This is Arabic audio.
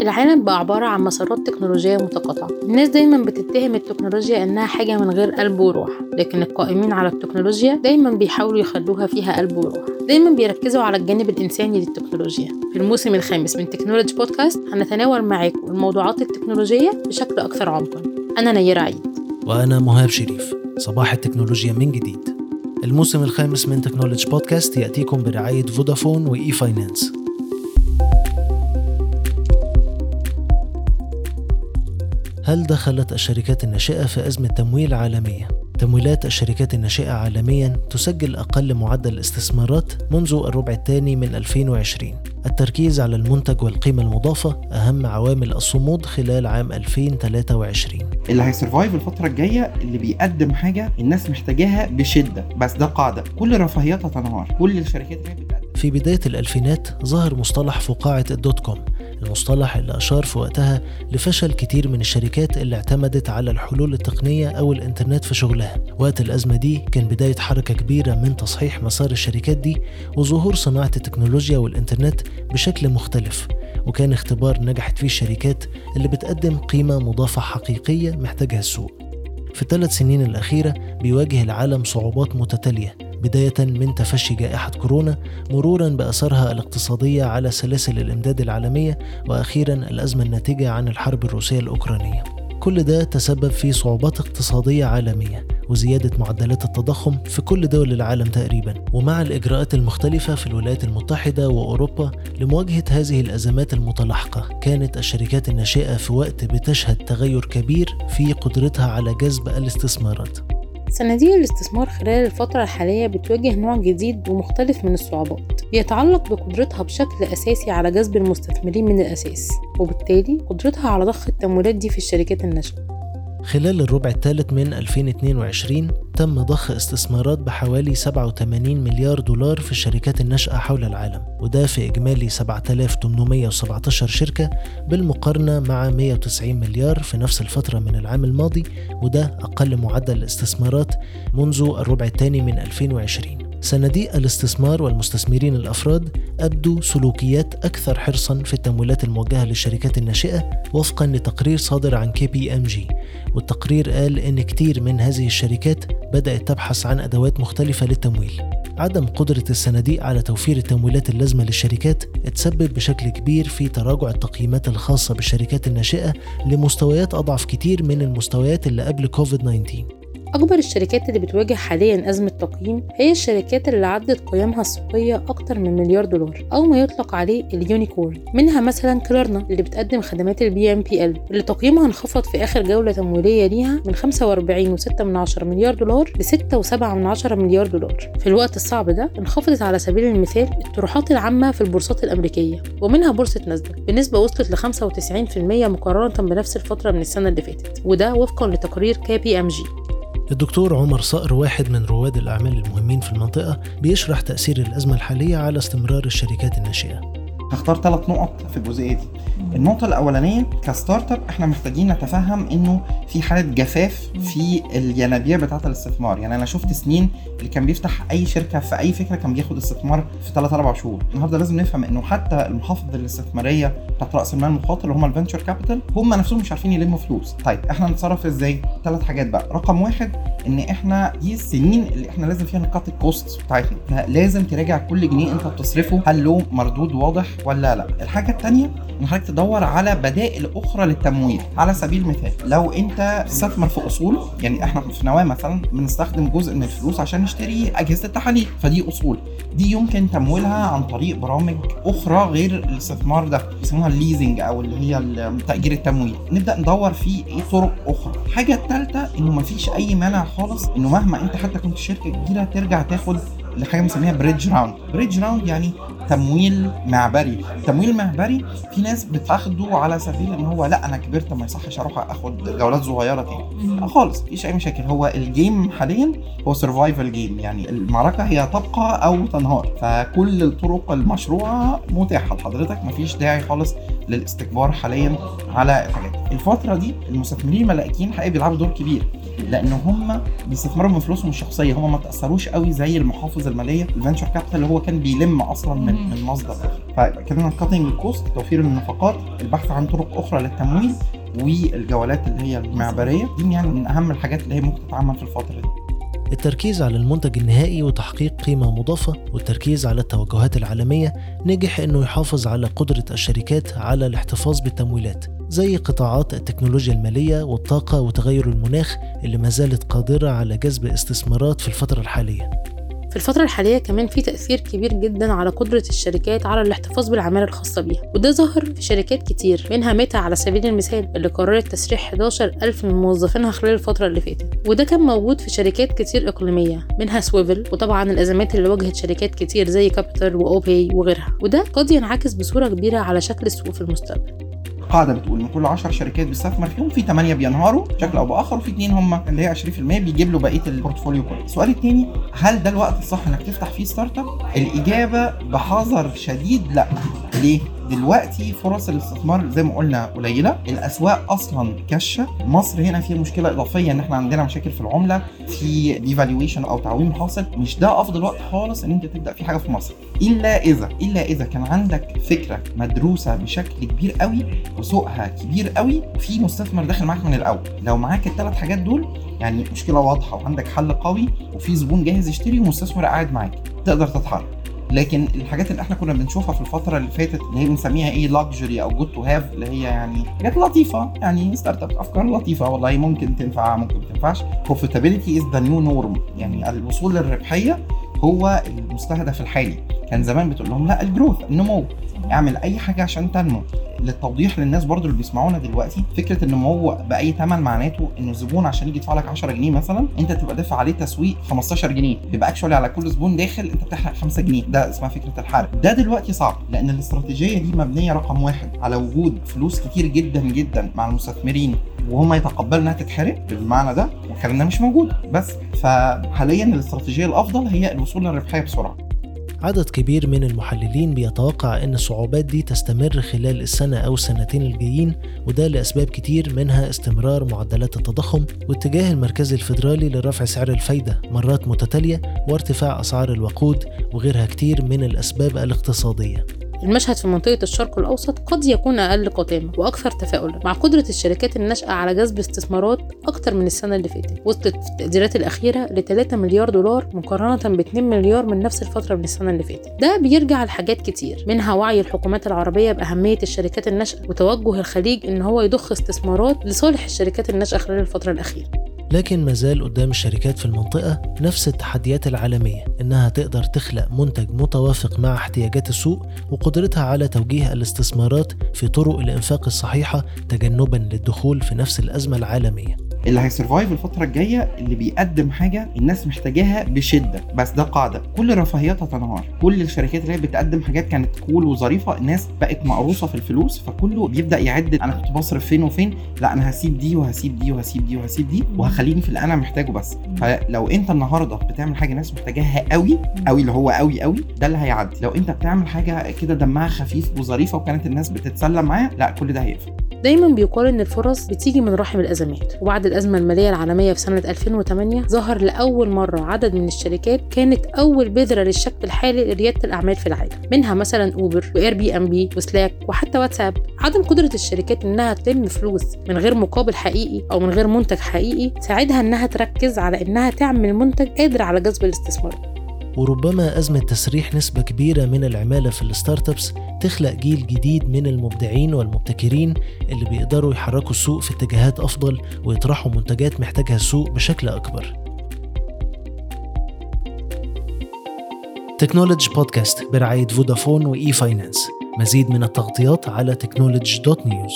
العالم بقى عبارة عن مسارات تكنولوجية متقاطعة. الناس دايما بتتهم التكنولوجيا إنها حاجة من غير قلب وروح لكن القائمين على التكنولوجيا دايما بيحاولوا يخلوها فيها قلب وروح. دايما بيركزوا على الجانب الإنساني للتكنولوجيا. في الموسم الخامس من تكنولوجي بودكاست هنتناول معاكم الموضوعات التكنولوجية بشكل أكثر عمقا. أنا نيرة عيد. وأنا مهاب شريف. صباح التكنولوجيا من جديد. الموسم الخامس من تكنولوجي بودكاست يأتيكم برعاية فودافون وإي فاينانس هل دخلت الشركات الناشئة في أزمة تمويل عالمية؟ تمويلات الشركات الناشئة عالميا تسجل أقل معدل استثمارات منذ الربع الثاني من 2020 التركيز على المنتج والقيمة المضافة أهم عوامل الصمود خلال عام 2023 اللي هي survive الفترة الجاية اللي بيقدم حاجة الناس محتاجاها بشدة بس ده قاعدة. كل الرفاهيات هتنهار كل الشركات اللي بتقدم. في بداية الألفينات ظهر مصطلح فقاعة ال dot com. المصطلح اللي أشار في وقتها لفشل كتير من الشركات اللي اعتمدت على الحلول التقنية أو الإنترنت في شغلها. وقت الأزمة دي كان بداية حركة كبيرة من تصحيح مسار الشركات دي وظهور صناعة التكنولوجيا والإنترنت بشكل مختلف وكان اختبار نجحت فيه الشركات اللي بتقدم قيمة مضافة حقيقية محتاجها السوق. في الثلاث سنين الأخيرة بيواجه العالم صعوبات متتالية بداية من تفشي جائحة كورونا مرورا بأثرها الاقتصادية على سلاسل الإمداد العالمية وأخيرا الأزمة الناتجة عن الحرب الروسية الأوكرانية. كل ده تسبب في صعوبات اقتصادية عالمية وزيادة معدلات التضخم في كل دول العالم تقريبا. ومع الإجراءات المختلفة في الولايات المتحدة وأوروبا لمواجهة هذه الأزمات المتلاحقة كانت الشركات الناشئة في وقت بتشهد تغير كبير في قدرتها على جذب الاستثمارات. صناديق الاستثمار خلال الفترة الحالية بتواجه نوع جديد ومختلف من الصعوبات. بيتعلق بقدرتها بشكل أساسي على جذب المستثمرين من الأساس وبالتالي قدرتها على ضخ التمويلات دي في الشركات الناشئة خلال الربع الثالث من 2022 تم ضخ استثمارات بحوالي 87 مليار دولار في الشركات الناشئة حول العالم وده في إجمالي 7817 شركة بالمقارنة مع 190 مليار في نفس الفترة من العام الماضي وده أقل معدل الاستثمارات منذ الربع الثاني من 2020 صناديق الاستثمار والمستثمرين الأفراد ابدوا سلوكيات أكثر حرصا في التمويلات الموجهة للشركات الناشئة وفقا لتقرير صادر عن KPMG والتقرير قال إن كتير من هذه الشركات بدأت تبحث عن أدوات مختلفة للتمويل. عدم قدرة الصناديق على توفير التمويلات اللازمة للشركات اتسبب بشكل كبير في تراجع التقييمات الخاصة بالشركات الناشئة لمستويات أضعف كتير من المستويات اللي قبل كوفيد 19 أكبر الشركات اللي بتواجه حاليا أزمة تقييم هي الشركات اللي عدت قيمها السوقية أكتر من مليار دولار أو ما يطلق عليه ال unicorn منها مثلا كلارنا اللي بتقدم خدمات ال BNPL اللي تقييمها انخفض في آخر جولة تمويلية ليها من 45.6 مليار دولار ل 6.7 مليار دولار. في الوقت الصعب ده انخفضت على سبيل المثال الطروحات العامة في البورصات الأمريكية ومنها بورصة ناسداك. بنسبة وصلت ل 95% مقارنة بنفس الفترة من السنة اللي فاتت وده وفقا لتقرير KPMG الدكتور عمر صقر واحد من رواد الأعمال المهمين في المنطقة بيشرح تأثير الأزمة الحالية على استمرار الشركات الناشئة. هختار ثلاث نقط في الجزئية دي. النقطة الأولانية ك startup إحنا محتاجين نتفهم إنه في حالة جفاف في الينابيع بتاعة الاستثمار، يعني أنا شفت سنين اللي كان بيفتح أي شركة في أي فكرة كان بياخد استثمار في 3 4 شهور، النهارده لازم نفهم إنه حتى المحافظ الاستثمارية بتاعة رأس المال المخاطر اللي هم ال venture capital هم نفسهم مش عارفين يلموا فلوس، طيب إحنا نتصرف إزاي؟ ثلاث حاجات بقى، رقم واحد إن إحنا دي السنين اللي إحنا لازم فيها نقطع ال cost بتاعتنا، لازم تراجع كل جنيه أنت بتصرفه. هل له مردود واضح؟ ولا لا؟ الحاجة الثانية ان حضرتك تدور على بدائل أخرى للتمويل. على سبيل المثال لو أنت تستثمر في أصول يعني إحنا في نواة مثلا بنستخدم جزء من الفلوس عشان نشتري أجهزة التحاليل فدي أصول. دي يمكن تمويلها عن طريق برامج أخرى غير الاستثمار ده بيسموها ال leasing أو اللي هي تأجير التمويل. نبدأ ندور في إيه طرق أخرى. الحاجة الثالثه إنه مفيش أي مانع خالص إنه مهما أنت حتى كنت شركة كبيرة ترجع تاخد لحاجة بنسميها bridge round bridge round يعني تمويل معبري. تمويل معبري في ناس بتاخده على سبيل إن هو لأ أنا كبرت ما يصحش أروح أخد جولات صغيرة تاني. لا خالص مفيش أي مشاكل. هو ال game حاليا هو survival game يعني المعركة هي تبقى أو تنهار. فكل الطرق المشروعة متاحة لحضرتك. مفيش داعي خالص للاستثمار حاليا على الحاجات الفترة دي المستثمرين الملائكيين حقيقي بيلعبوا دور كبير. لأن هم بيستثمروا من فلوسهم الشخصية. هم ما تأثروش قوي زي المحافظ المالية ال venture capital اللي هو كان بيلم أصلا من مم. من مصدر. فكده cutting ال cost توفير النفقات البحث عن طرق أخرى للتمويل والجولات اللي هي المعبرية. دي يعني من أهم الحاجات اللي هي ممكن تتعمل في الفترة دي. التركيز على المنتج النهائي وتحقيق قيمة مضافة والتركيز على التوجهات العالمية نجح إنه يحافظ على قدرة الشركات على الاحتفاظ بالتمويلات. زي قطاعات التكنولوجيا المالية والطاقة وتغير المناخ اللي ما زالت قادرة على جذب استثمارات في الفترة الحالية. في الفترة الحالية كمان في تأثير كبير جدا على قدرة الشركات على الاحتفاظ بالعمالة الخاصة بيها. وده ظهر في شركات كتير منها ميتا على سبيل المثال اللي قررت تسريح 11 ألف من موظفينها خلال الفترة اللي فاتت. وده كان موجود في شركات كتير إقليمية منها سويفل وطبعا الأزمات اللي واجهت شركات كتير زي كابيتر وأوبي وغيرها. وده قد ينعكس بصورة كبيرة على شكل السوق في المستقبل. قاعدة بتقول من كل 10 شركات بيستثمر فيهم في 8 بينهاروا بشكل أو بآخر وفي اثنين هم اللي هي 20% بيجيب له بقية ال portfolio كله. السؤال الثاني هل ده الوقت الصح إنك تفتح فيه start up؟ الإجابة بحذر شديد لا. ليه؟ دلوقتي فرص الاستثمار زي ما قلنا قليلة، الأسواق أصلا كشة، مصر هنا فيها مشكلة إضافية إن إحنا عندنا مشاكل في العملة، في devaluation أو تعويم حاصل، مش ده أفضل وقت خالص إن أنت تبدأ في حاجة في مصر، إلا إذا إلا إذا كان عندك فكرة مدروسة بشكل كبير قوي وسوقها كبير قوي وفي مستثمر داخل معاك من الأول. لو معاك الثلاث حاجات دول يعني مشكلة واضحة وعندك حل قوي وفي زبون جاهز يشتري ومستثمر قاعد معاك تقدر تتحرك. لكن الحاجات اللي إحنا كنا بنشوفها في الفترة اللي فاتت اللي هي بنسميها إيه luxury أو good to have اللي هي يعني حاجات لطيفة يعني start up أفكار لطيفة والله ممكن تنفع ممكن ما تنفعش. profitability is the new norm يعني الوصول للربحية هو المستهدف الحالي. كان زمان بتقول لهم لا الجروث النمو اعمل أي حاجة عشان تنمو. للتوضيح للناس برضو اللي بيسمعونا دلوقتي فكرة النمو بأي ثمن معناته إنه الزبون عشان يجي يدفع لك 10 جنيه مثلا أنت تبقى دافع عليه تسويق 15 جنيه. يبقى اكشولي على كل زبون داخل أنت بتحرق 5 جنيه. ده اسمها فكرة الحرق. ده دلوقتي صعب لأن الاستراتيجية دي مبنية رقم واحد على وجود فلوس كتير جدا جدا مع المستثمرين وهم يتقبلوا إنها تتحرق بالمعنى ده ده مش موجود. بس فحاليا الاستراتيجية الأفضل هي الوصول للربحية بسرعة. عدد كبير من المحللين بيتوقع أن الصعوبات دي تستمر خلال السنة أو السنتين الجايين وده لأسباب كتير منها استمرار معدلات التضخم واتجاه المركز الفيدرالي لرفع سعر الفايدة مرات متتالية وارتفاع أسعار الوقود وغيرها كتير من الأسباب الاقتصادية. المشهد في منطقة الشرق الأوسط قد يكون أقل قدامة وأكثر تفاؤلا مع قدرة الشركات الناشئة على جذب استثمارات أكتر من السنة اللي فاتت. وصلت في التقديرات الأخيرة ل 3 مليار دولار مقارنة ب 2 مليار من نفس الفترة من السنة اللي فاتت. ده بيرجع لحاجات كتير منها وعي الحكومات العربية بأهمية الشركات الناشئة وتوجه الخليج إن هو يضخ استثمارات لصالح الشركات الناشئة خلال الفترة الأخيرة. لكن مازال قدام الشركات في المنطقة نفس التحديات العالمية إنها تقدر تخلق منتج متوافق مع احتياجات السوق وقدرتها على توجيه الاستثمارات في طرق الإنفاق الصحيحة تجنبا للدخول في نفس الأزمة العالمية. اللي هي survive الفترة الجاية اللي بيقدم حاجة الناس محتاجاها بشدة. بس ده قاعدة. كل الرفاهيات هتنهار. كل الشركات اللي هي بتقدم حاجات كانت cool وظريفة الناس بقت مقروصة في الفلوس فكله بيبدأ يعد أنا كنت بصرف فين وفين؟ لا أنا هسيب دي وهسيب دي وهسيب دي وهسيب دي وهخليني في اللي أنا محتاجه بس. فلو أنت النهارده بتعمل حاجة الناس محتاجاها قوي قوي اللي هو قوي قوي ده اللي هيعدي. لو أنت بتعمل حاجة كده دمها خفيف وظريفة وكانت الناس بتتسلى معاها لا كل ده هيقفل. دايما بيقال ان الفرص بتيجي من رحم الأزمات. وبعد الأزمة المالية العالمية في سنة 2008 ظهر لأول مرة عدد من الشركات كانت أول بذرة للشكل الحالي لريادة الأعمال في العالم. منها مثلا أوبر و Airbnb وسلاك وحتى واتساب. عدم قدرة الشركات إنها تلم فلوس من غير مقابل حقيقي أو من غير منتج حقيقي ساعدها إنها تركز على إنها تعمل منتج قادر على جذب الاستثمار. وربما أزمة تسريح نسبة كبيرة من العمالة في ال startups تخلق جيل جديد من المبدعين والمبتكرين اللي بيقدروا يحركوا السوق في اتجاهات أفضل ويطرحوا منتجات محتاجها السوق بشكل أكبر. technology podcast برعاية فودافون و e-finance مزيد من التغطيات على technology dot news